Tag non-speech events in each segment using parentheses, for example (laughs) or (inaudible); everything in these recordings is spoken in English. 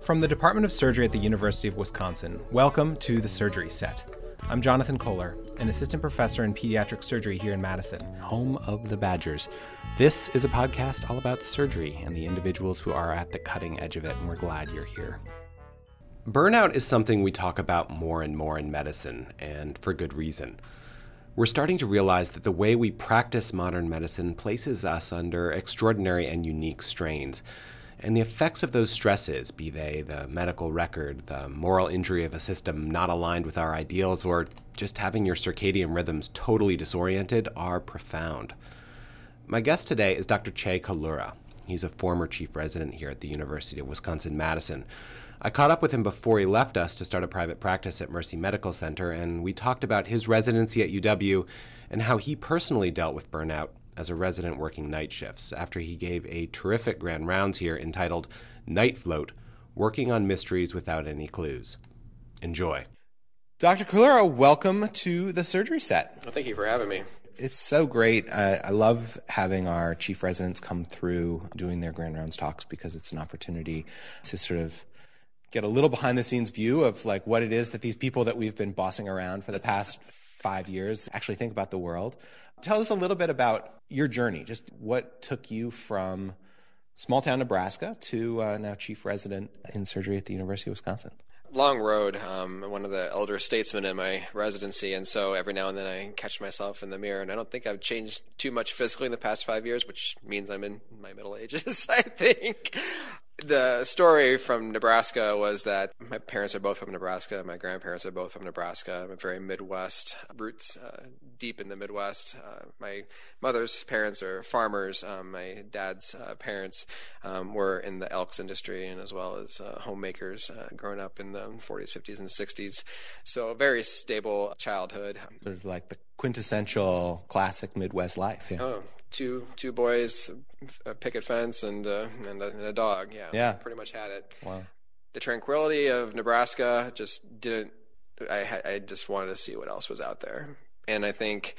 From the Department of Surgery at the University of Wisconsin, welcome to the Surgery Set. I'm Jonathan Kohler, an assistant professor in pediatric surgery here in Madison. home of the Badgers. This is a podcast all about surgery and the individuals who are at the cutting edge of it, and we're glad you're here. Burnout is something we talk about more and more in medicine, and for good reason. We're starting to realize that the way we practice modern medicine places us under extraordinary and unique strains. And the effects of those stresses, be they the medical record, the moral injury of a system not aligned with our ideals, or just having your circadian rhythms totally disoriented, are profound. My guest today is Dr. Chuy Collura. He's a former chief resident here at the University of Wisconsin Madison. I caught up with him before he left us to start a private practice at Mercy Medical Center, and we talked about his residency at UW and how he personally dealt with burnout as a resident working night shifts after he gave a terrific grand rounds here entitled Night Float Working on Mysteries Without Any Clues. Enjoy. Dr. Collura, welcome to the Surgery Set. Well, thank you for having me. It's so great. Uh, I love having our chief residents come through doing their grand rounds talks because it's an opportunity to sort of get a little behind the scenes view of like what it is that these people that we've been bossing around for the past five years actually think about the world. Tell us a little bit about your journey, just what took you from small town Nebraska to uh, now chief resident in surgery at the University of Wisconsin. Long road. Um, one of the elder statesmen in my residency, and so every now and then I catch myself in the mirror, and I don't think I've changed too much physically in the past five years, which means I'm in my middle ages, (laughs) I think. The story from Nebraska was that my parents are both from Nebraska. My grandparents are both from Nebraska. I'm a very Midwest roots, uh, deep in the Midwest. Uh, my mother's parents are farmers. Um, my dad's uh, parents um, were in the elks industry and as well as uh, homemakers uh, growing up in the 40s, 50s, and 60s. So a very stable childhood. Sort of like the quintessential classic Midwest life. Yeah. Oh, two two boys, a picket fence, and uh, and, a, and a dog. Yeah, Yeah. pretty much had it. Wow. The tranquility of Nebraska just didn't. I I just wanted to see what else was out there, and I think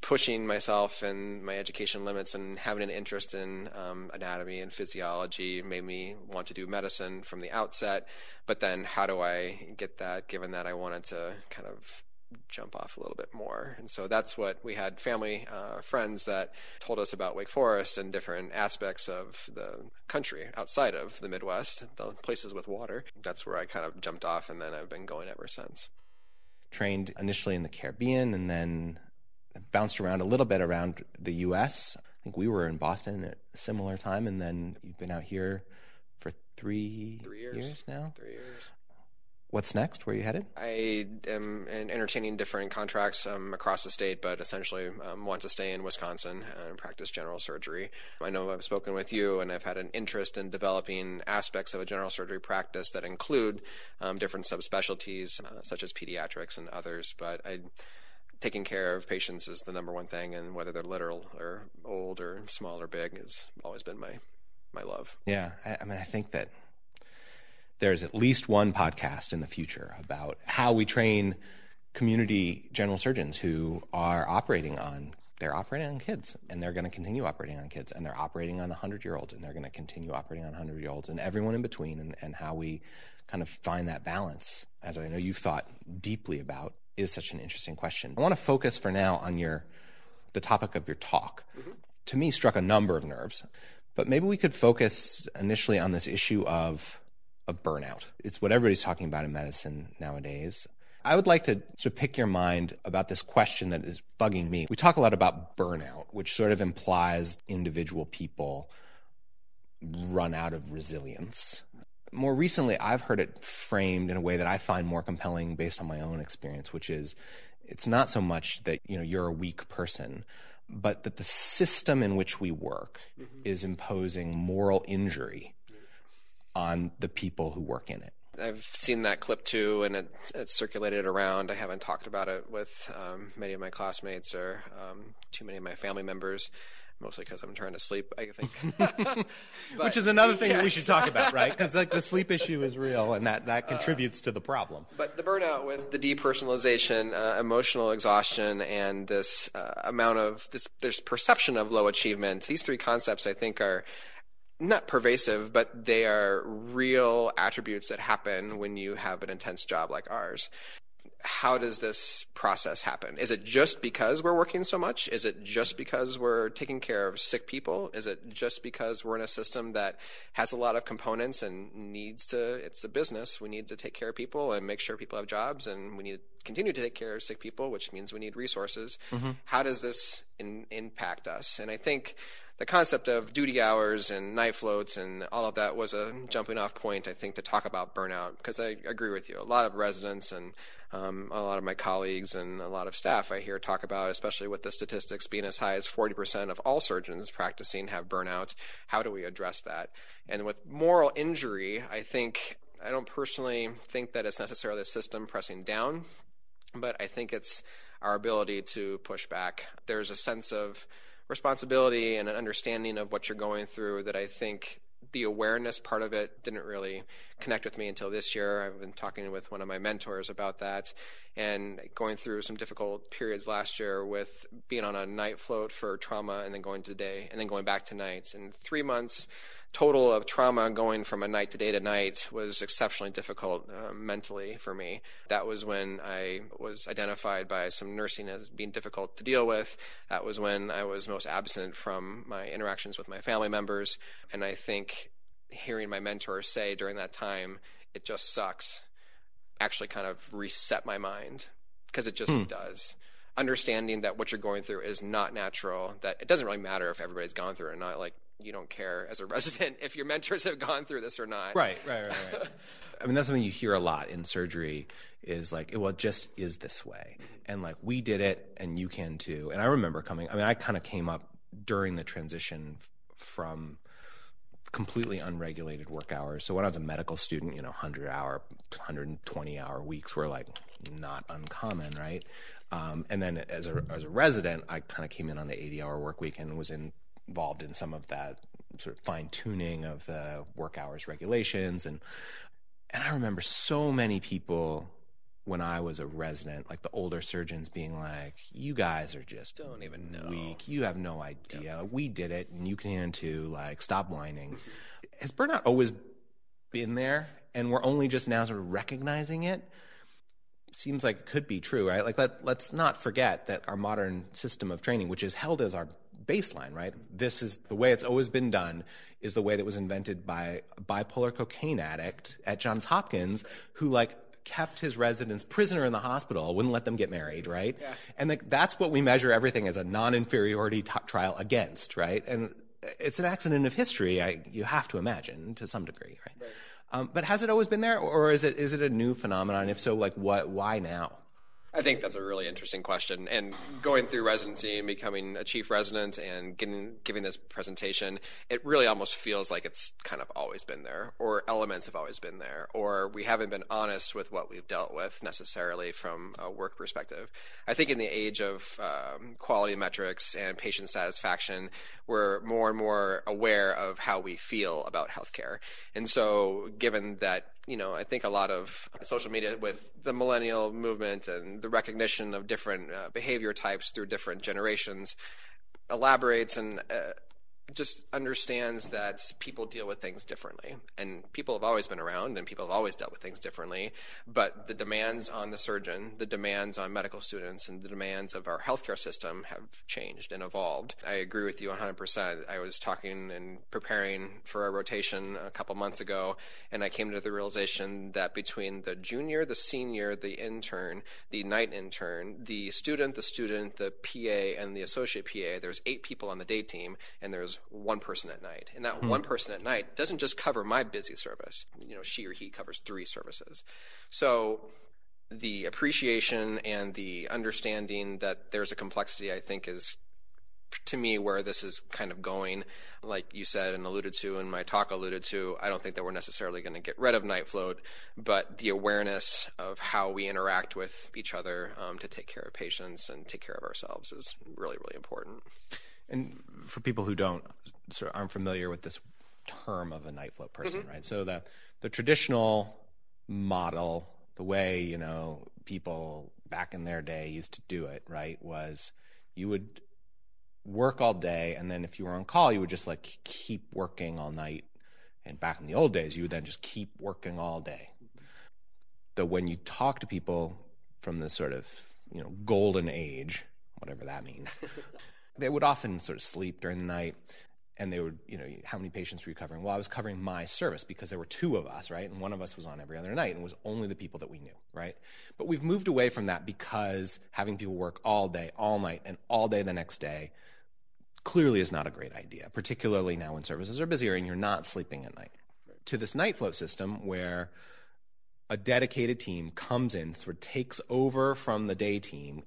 pushing myself and my education limits and having an interest in um, anatomy and physiology made me want to do medicine from the outset. But then, how do I get that? Given that I wanted to kind of jump off a little bit more. And so that's what we had family, uh, friends that told us about Wake Forest and different aspects of the country outside of the Midwest, the places with water. That's where I kind of jumped off, and then I've been going ever since. Trained initially in the Caribbean and then bounced around a little bit around the U.S. I think we were in Boston at a similar time, and then you've been out here for three, Three years. now. Three years. What's next? Where are you headed? I am entertaining different contracts um, across the state, but essentially um, want to stay in Wisconsin and practice general surgery. I know I've spoken with you, and I've had an interest in developing aspects of a general surgery practice that include um, different subspecialties, uh, such as pediatrics and others. But I, taking care of patients is the number one thing, and whether they're little or old or small or big has always been my my love. Yeah, I, I mean, I think that there's at least one podcast in the future about how we train community general surgeons who are operating on they're operating on kids and they're going to continue operating on kids and they're operating on 100 year olds and they're going to continue operating on 100 year olds and everyone in between and, and how we kind of find that balance as i know you've thought deeply about is such an interesting question. I want to focus for now on your the topic of your talk. Mm-hmm. To me struck a number of nerves but maybe we could focus initially on this issue of of burnout. It's what everybody's talking about in medicine nowadays. I would like to sort of pick your mind about this question that is bugging me. We talk a lot about burnout, which sort of implies individual people run out of resilience. More recently, I've heard it framed in a way that I find more compelling based on my own experience, which is it's not so much that you know you're a weak person, but that the system in which we work mm-hmm. is imposing moral injury on the people who work in it. I've seen that clip too, and it, it's circulated around. I haven't talked about it with um, many of my classmates or um, too many of my family members, mostly because I'm trying to sleep. I think, (laughs) (laughs) Which is another thing that we should talk (laughs) about, right? Because like the sleep issue is real, and that that contributes to the problem. But the burnout with the depersonalization, uh, emotional exhaustion, and this uh, amount of this, there's perception of low achievement. These three concepts, I think, are not pervasive, but they are real attributes that happen when you have an intense job like ours how does this process happen? Is it just because we're working so much? Is it just because we're taking care of sick people? Is it just because we're in a system that has a lot of components and needs to, it's a business. We need to take care of people and make sure people have jobs and we need to continue to take care of sick people, which means we need resources. Mm-hmm. How does this in, impact us? And I think the concept of duty hours and night floats and all of that was a jumping off point, I think, to talk about burnout because I agree with you. A lot of residents and um, a lot of my colleagues and a lot of staff I hear talk about, especially with the statistics being as high as 40% of all surgeons practicing have burnout. How do we address that? And with moral injury, I think I don't personally think that it's necessarily the system pressing down, but I think it's our ability to push back. There's a sense of responsibility and an understanding of what you're going through that I think the awareness part of it didn't really connect with me until this year. I've been talking with one of my mentors about that and going through some difficult periods last year with being on a night float for trauma and then going to day and then going back to nights. And three months total of trauma going from a night to day to night was exceptionally difficult uh, mentally for me. That was when I was identified by some nursing as being difficult to deal with. That was when I was most absent from my interactions with my family members. And I think hearing my mentor say during that time, it just sucks, actually kind of reset my mind because it just hmm. does understanding that what you're going through is not natural that it doesn't really matter if everybody's gone through it or not like you don't care as a (laughs) resident if your mentors have gone through this or not. Right, right, right, right. (laughs) I mean, that's something you hear a lot in surgery is like, well, it just is this way. And like, we did it and you can too. And I remember coming, I mean, I kind of came up during the transition from completely unregulated work hours. So when I was a medical student, you know, 100 hour, 120 hour weeks were like not uncommon, right? Um, and then as a, as a resident, I kind of came in on the 80 hour work week and was in involved in some of that sort of fine tuning of the work hours regulations and and I remember so many people when I was a resident, like the older surgeons being like, "You guys are just don't even know. Weak. You have no idea. Yep. We did it, and you can too. Like, stop whining." Mm-hmm. Has burnout always been there, and we're only just now sort of recognizing it? Seems like it could be true, right? Like, let let's not forget that our modern system of training, which is held as our baseline, right? This is the way it's always been done, is the way that was invented by a bipolar cocaine addict at Johns Hopkins who, like, kept his residents prisoner in the hospital, wouldn't let them get married, right? Yeah. And like, that's what we measure everything as a non inferiority t- trial against, right? And it's an accident of history, I, you have to imagine to some degree, right? right. Um, but has it always been there, or is it is it a new phenomenon? If so, like what? Why now? I think that's a really interesting question. And going through residency and becoming a chief resident and getting, giving this presentation, it really almost feels like it's kind of always been there, or elements have always been there, or we haven't been honest with what we've dealt with necessarily from a work perspective. I think in the age of um, quality metrics and patient satisfaction, we're more and more aware of how we feel about healthcare. And so, given that you know, I think a lot of social media with the millennial movement and the recognition of different uh, behavior types through different generations elaborates and uh, just understands that people deal with things differently. And people have always been around and people have always dealt with things differently. But the demands on the surgeon, the demands on medical students, and the demands of our healthcare system have changed and evolved. I agree with you 100%. I was talking and preparing for a rotation a couple months ago, and I came to the realization that between the junior, the senior, the intern, the night intern, the student, the student, the PA, and the associate PA, there's eight people on the day team, and there's one person at night. And that hmm. one person at night doesn't just cover my busy service. You know, she or he covers three services. So the appreciation and the understanding that there's a complexity, I think, is to me where this is kind of going. Like you said and alluded to, and my talk alluded to, I don't think that we're necessarily going to get rid of night float, but the awareness of how we interact with each other um, to take care of patients and take care of ourselves is really, really important. And for people who don't sort of aren't familiar with this term of a night float person, mm-hmm. right? So the the traditional model, the way you know people back in their day used to do it, right, was you would work all day, and then if you were on call, you would just like keep working all night. And back in the old days, you would then just keep working all day. Though when you talk to people from the sort of you know golden age, whatever that means, (laughs) they would often sort of sleep during the night and they would, you know, how many patients were you covering? Well, I was covering my service because there were two of us, right? And one of us was on every other night and it was only the people that we knew, right? But we've moved away from that because having people work all day, all night, and all day the next day clearly is not a great idea, particularly now when services are busier and you're not sleeping at night. To this night float system where a dedicated team comes in, sort of takes over from the day team,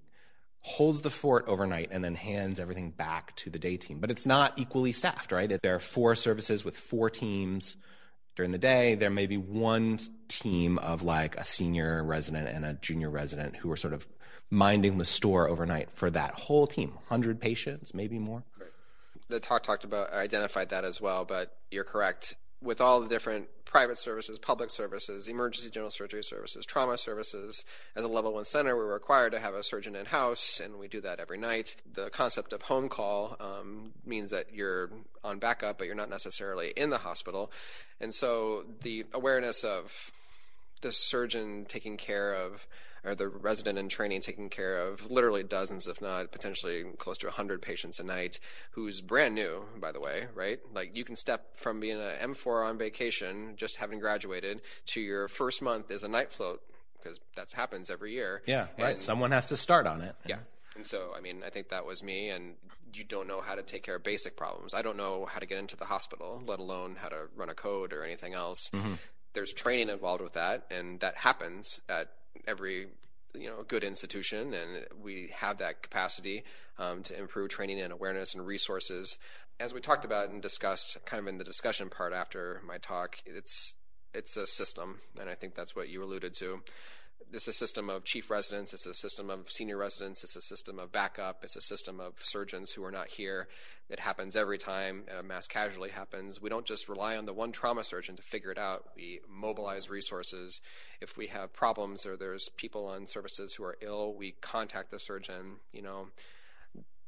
holds the fort overnight and then hands everything back to the day team. But it's not equally staffed, right? There are four services with four teams during the day. There may be one team of like a senior resident and a junior resident who are sort of minding the store overnight for that whole team 100 patients, maybe more. The talk talked about, identified that as well, but you're correct with all the different private services, public services, emergency general surgery services, trauma services. As a level one center, we're required to have a surgeon in house, and we do that every night. The concept of home call um, means that you're on backup, but you're not necessarily in the hospital. And so the awareness of the surgeon taking care of or the resident in training taking care of literally dozens, if not potentially close to 100 patients a night, who's brand new, by the way, right? Like you can step from being an M4 on vacation, just having graduated, to your first month as a night float, because that happens every year. Yeah, right. And, Someone has to start on it. Yeah. And so, I mean, I think that was me. And you don't know how to take care of basic problems. I don't know how to get into the hospital, let alone how to run a code or anything else. Mm-hmm. There's training involved with that, and that happens at every you know good institution, and we have that capacity um, to improve training and awareness and resources. As we talked about and discussed, kind of in the discussion part after my talk, it's it's a system, and I think that's what you alluded to it's a system of chief residents, it's a system of senior residents, it's a system of backup, it's a system of surgeons who are not here. It happens every time a mass casualty happens. We don't just rely on the one trauma surgeon to figure it out. We mobilize resources. If we have problems or there's people on services who are ill, we contact the surgeon. You know,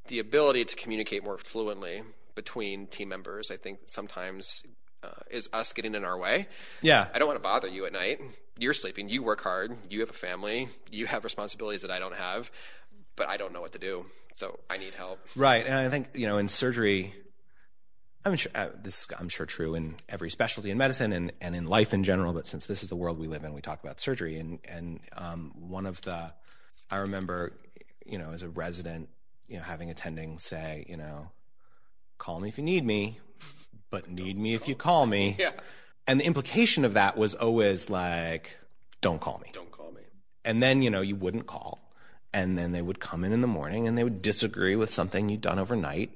the ability to communicate more fluently between team members, I think sometimes uh, is us getting in our way. Yeah. I don't want to bother you at night. You're sleeping. You work hard. You have a family. You have responsibilities that I don't have, but I don't know what to do. So I need help. Right. And I think, you know, in surgery, I'm sure uh, this is, I'm sure true in every specialty in medicine and, and in life in general, but since this is the world we live in, we talk about surgery. And, and um, one of the, I remember, you know, as a resident, you know, having attending say, you know, call me if you need me but need me if you call me. (laughs) Yeah. And the implication of that was always like, don't call me. Don't call me. And then, you know, you wouldn't call. And then they would come in in the morning and they would disagree with something you'd done overnight.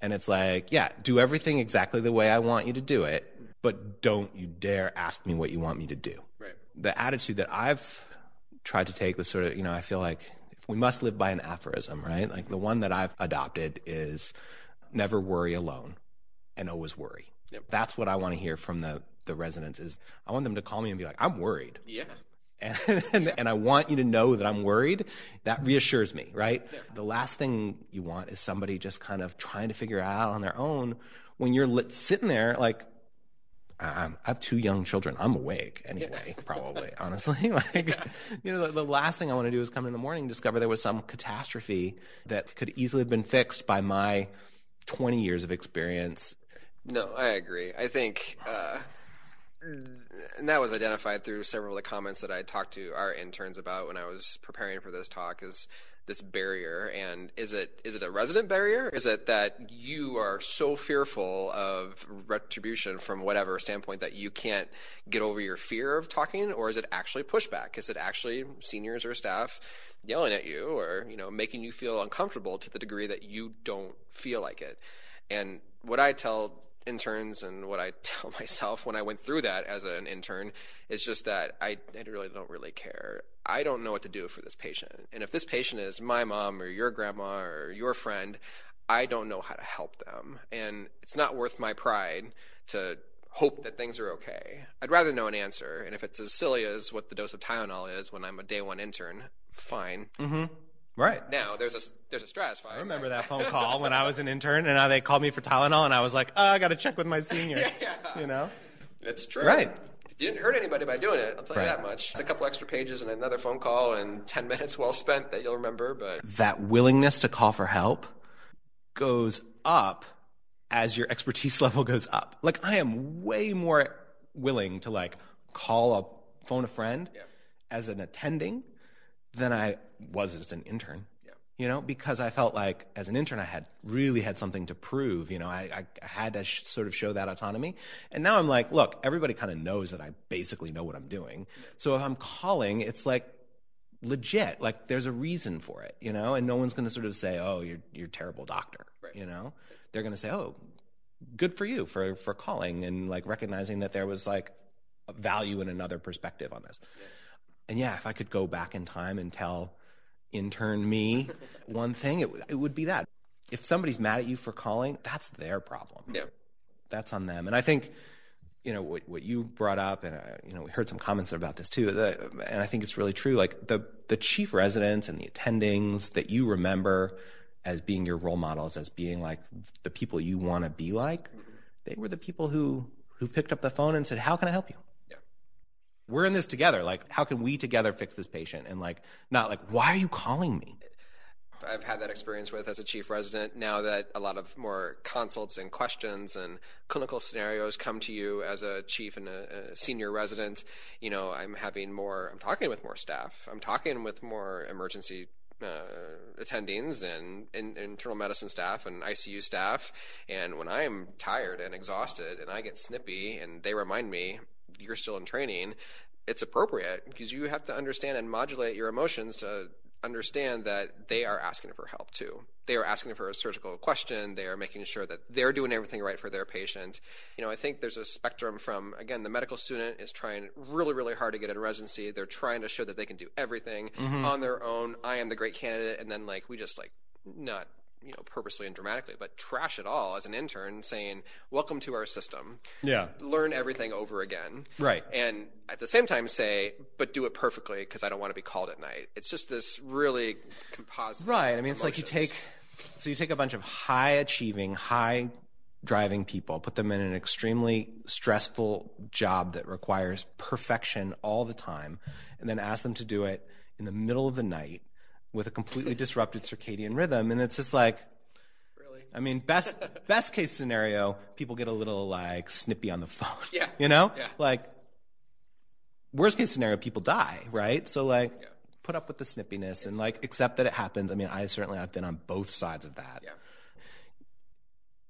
And it's like, yeah, do everything exactly the way I want you to do it, but don't you dare ask me what you want me to do. Right. The attitude that I've tried to take, the sort of, you know, I feel like we must live by an aphorism, right? Like the one that I've adopted is never worry alone and always worry. Yep. That's what I want to hear from the the residents is I want them to call me and be like, I'm worried. Yeah. And, and, and, I want you to know that I'm worried. That reassures me, right? Yeah. The last thing you want is somebody just kind of trying to figure it out on their own when you're lit, sitting there like, I have two young children. I'm awake anyway, yeah. (laughs) probably, honestly. (laughs) Like, yeah. you know, the, the, last thing I want to do is come in the morning and discover there was some catastrophe that could easily have been fixed by my 20 years of experience no, I agree. I think, uh, and that was identified through several of the comments that I talked to our interns about when I was preparing for this talk. Is this barrier and is it is it a resident barrier is it that you are so fearful of retribution from whatever standpoint that you can't get over your fear of talking or is it actually pushback is it actually seniors or staff yelling at you or you know making you feel uncomfortable to the degree that you don't feel like it and what i tell interns and what I (laughs) tell myself when I went through that as an intern is just that I, I really don't really care. I don't know what to do for this patient. And if this patient is my mom or your grandma or your friend, I don't know how to help them. And it's not worth my pride to hope that things are okay. I'd rather know an answer. And if it's as silly as what the dose of Tylenol is when I'm a day one intern, fine. Mm-hmm. Right. Now there's a there's a stratify. I remember that phone call when I was an intern, and now they called me for Tylenol, and I was like, oh, I got to check with my senior. (laughs) Yeah. You know? It's true. Right. You didn't hurt anybody by doing it. I'll tell you that much. It's a couple extra pages and another phone call and (laughs) ten minutes well spent that you'll remember. But That willingness to call for help goes up as your expertise (laughs) level goes up. Like, I am way more willing to like call a phone a friend Yeah. as an attending than I was as an intern. Yeah. You know, because I felt like as an intern, I had really had something to prove. You know, I, I had to sh- sort of show that autonomy. And now I'm like, look, everybody kind of knows that I basically know what I'm doing. So if I'm calling, it's like legit. Like there's a reason for it, you know, and no one's going to sort of say, oh, you're, you're a terrible doctor. Right. You know, they're going to say, oh, good for you for, for calling and like recognizing that there was like a value in another perspective on this. And yeah, if I could go back in time and tell intern me (laughs) one thing, it, it would be that. If somebody's mad at you for calling, that's their problem. yeah, That's on them. And I think, you know, what, what you brought up, and, uh, you know, we heard some comments about this too, the, and I think it's really true. Like the, the chief residents and the attendings that you remember as being your role models, as being like the people you want to be like, they were the people who, who picked up the phone and said, how can I help you? We're in this together. Like, how can we together fix this patient? And like, not like, why are you calling me? I've had that experience with as a chief resident. Now that a lot of more consults and questions and clinical scenarios come to you as a chief and a, a senior resident, you know, I'm having more. I'm talking with more staff. I'm talking with more emergency uh, attendings and in, internal medicine staff and ICU staff. And when I'm tired and exhausted and I get snippy and they remind me you're still in training, it's appropriate because you have to understand and modulate your emotions to understand that they are asking for help too. They are asking for a surgical question. They are making sure that they're doing everything right for their patient. You know, I think there's a spectrum from, again, the medical student is trying really, really hard to get in residency. They're trying to show that they can do everything mm-hmm. on their own. I am the great candidate. And then, like, we just, like, not you know purposely and dramatically but trash it all as an intern saying welcome to our system Yeah. learn everything over again Right. and at the same time say but do it perfectly because i don't want to be called at night it's just this really composite Right. I mean, it's like you take, so you take a bunch of high achieving, high driving people, put them in an extremely stressful job that requires perfection all the time, and then ask them to do it in the middle of the night with a completely disrupted circadian rhythm. And it's just like, really I mean, best best case scenario, people get a little like snippy on the phone. Yeah. (laughs) You know? Yeah. Like worst case scenario, people die, right? So like Yeah. put up with the snippiness and like accept that it happens. I mean, I certainly I've been on both sides of that. yeah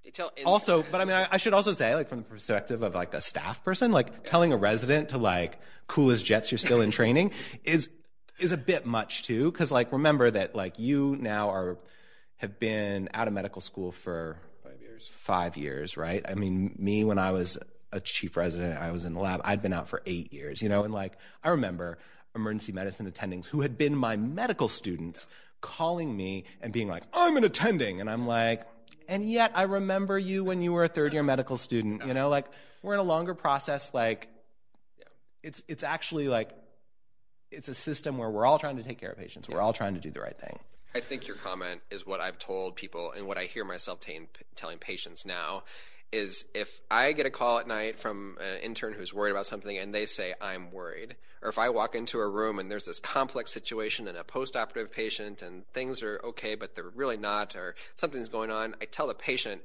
you tell Also, but I mean, I, I should also say, like, from the perspective of like a staff person, like telling a resident to like cool as jets, you're still in training, is is a bit much too. Because like, remember that like you now are have been out of medical school for five years five years, right? I mean, me when I was a chief resident, I was in the lab. I'd been out for eight years, you know, and like I remember emergency medicine attendings who had been my medical students calling me and being like, "I'm an attending," and I'm like. And yet, I remember you when you were a third year medical student. You know, like we're in a longer process. Like, it's it's actually like it's a system where we're all trying to take care of patients. We're all trying to do the right thing. I think your comment is what I've told people and what I hear myself t- telling patients now is if I get a call at night from an intern who's worried about something and they say I'm worried, or if I walk into a room and there's this complex situation and a post-operative patient and things are okay but they're really not or something's going on, I tell the patient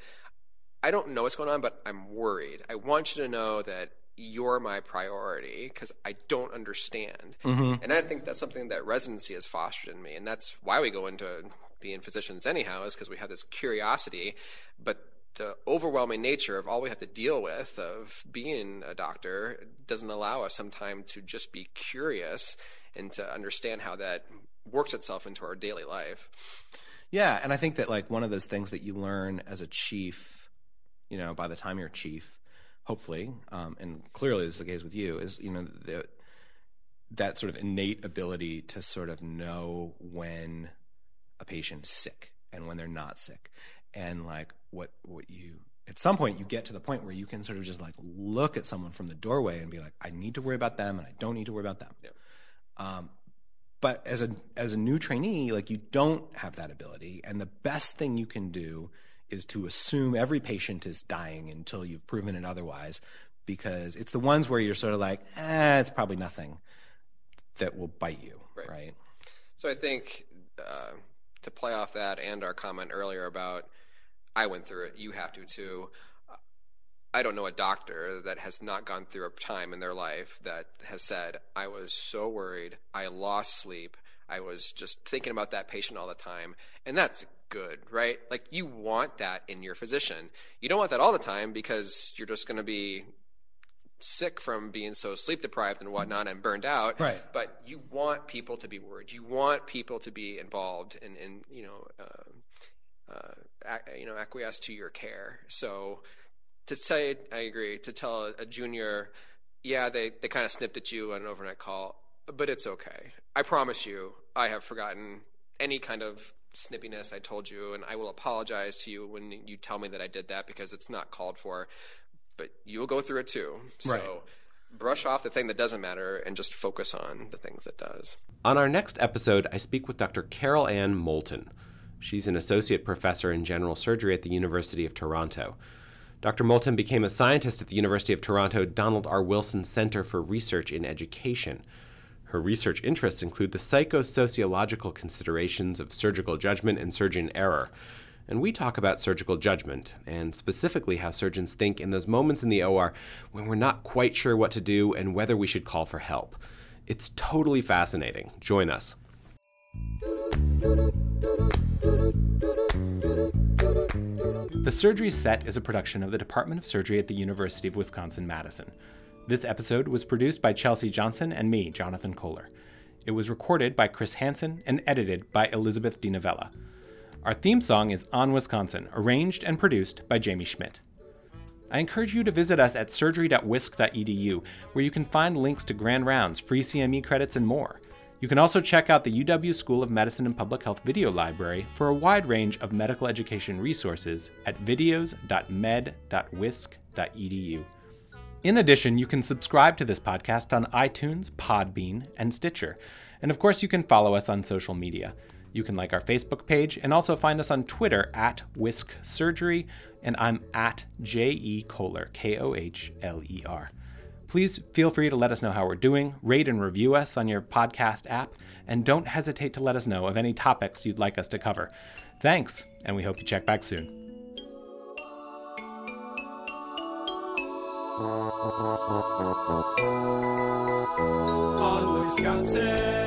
I don't know what's going on, but I'm worried. I want you to know that you're my priority because I don't understand. Mm-hmm. And I think that's something that residency has fostered in me. And that's why we go into being physicians anyhow, is because we have this curiosity. But the overwhelming nature of all we have to deal with of being a doctor doesn't allow us sometimes to just be curious and to understand how that works itself into our daily life. Yeah, and I think that like one of those things that you learn as a chief, you know, by the time you're chief, hopefully, um, and clearly this is the case with you, is you know the, that sort of innate ability to sort of know when a patient is sick and when they're not sick, and like what what you at some point you get to the point where you can sort of just like look at someone from the doorway and be like, I need to worry about them and I don't need to worry about them. Yeah. Um, but as a as a new trainee, like you don't have that ability, and the best thing you can do is to assume every patient is dying until you've proven it otherwise, because it's the ones where you're sort of like, eh, it's probably nothing that will bite you, right? right? So I think uh, to play off that and our comment earlier about I went through it, you have to too. I don't know a doctor that has not gone through a time in their life that has said, I was so worried, I lost sleep, I was just thinking about that patient all the time. And that's good, right? Like you want that in your physician. You don't want that all the time because you're just going to be sick from being so sleep deprived and whatnot and burned out. Right. But you want people to be worried. You want people to be involved and, in, in, you know, uh, uh, you know, acquiesce to your care. So to say, I agree, to tell a, a junior, yeah, they, they kind of snipped at you on an overnight call, but it's okay. I promise you, I have forgotten any kind of snippiness I told you, and I will apologize to you when you tell me that I did that because it's not called for but you'll go through it too. So right. brush off the thing that doesn't matter and just focus on the things that does. On our next episode, I speak with Dr. Carol Ann Moulton. She's an associate professor in general surgery at the University of Toronto. Dr. Moulton became a scientist at the University of Toronto Donald R. Wilson Center for Research in Education. Her research interests include the psychosociological considerations of surgical judgment and surgeon error, and we talk about surgical judgment, and specifically how surgeons think in those moments in the OR when we're not quite sure what to do and whether we should call for help. It's totally fascinating. Join us. The Surgery Set is a production of the Department of Surgery at the University of Wisconsin Madison. This episode was produced by Chelsea Johnson and me, Jonathan Kohler. It was recorded by Chris Hansen and edited by Elizabeth DiNovella. Our theme song is On Wisconsin, arranged and produced by Jamie Schmidt. I encourage you to visit us at surgery.wisc.edu, where you can find links to grand rounds, free CME credits, and more. You can also check out the UW School of Medicine and Public Health video library for a wide range of medical education resources at videos.med.wisc.edu. In addition, you can subscribe to this podcast on iTunes, Podbean, and Stitcher. And of course, you can follow us on social media. You can like our Facebook page and also find us on Twitter at Wisc Surgery, and I'm at J E Kohler, K O H L E R. Please feel free to let us know how we're doing, rate and review us on your podcast app, and don't hesitate to let us know of any topics you'd like us to cover. Thanks, and we hope you check back soon. On Wisconsin.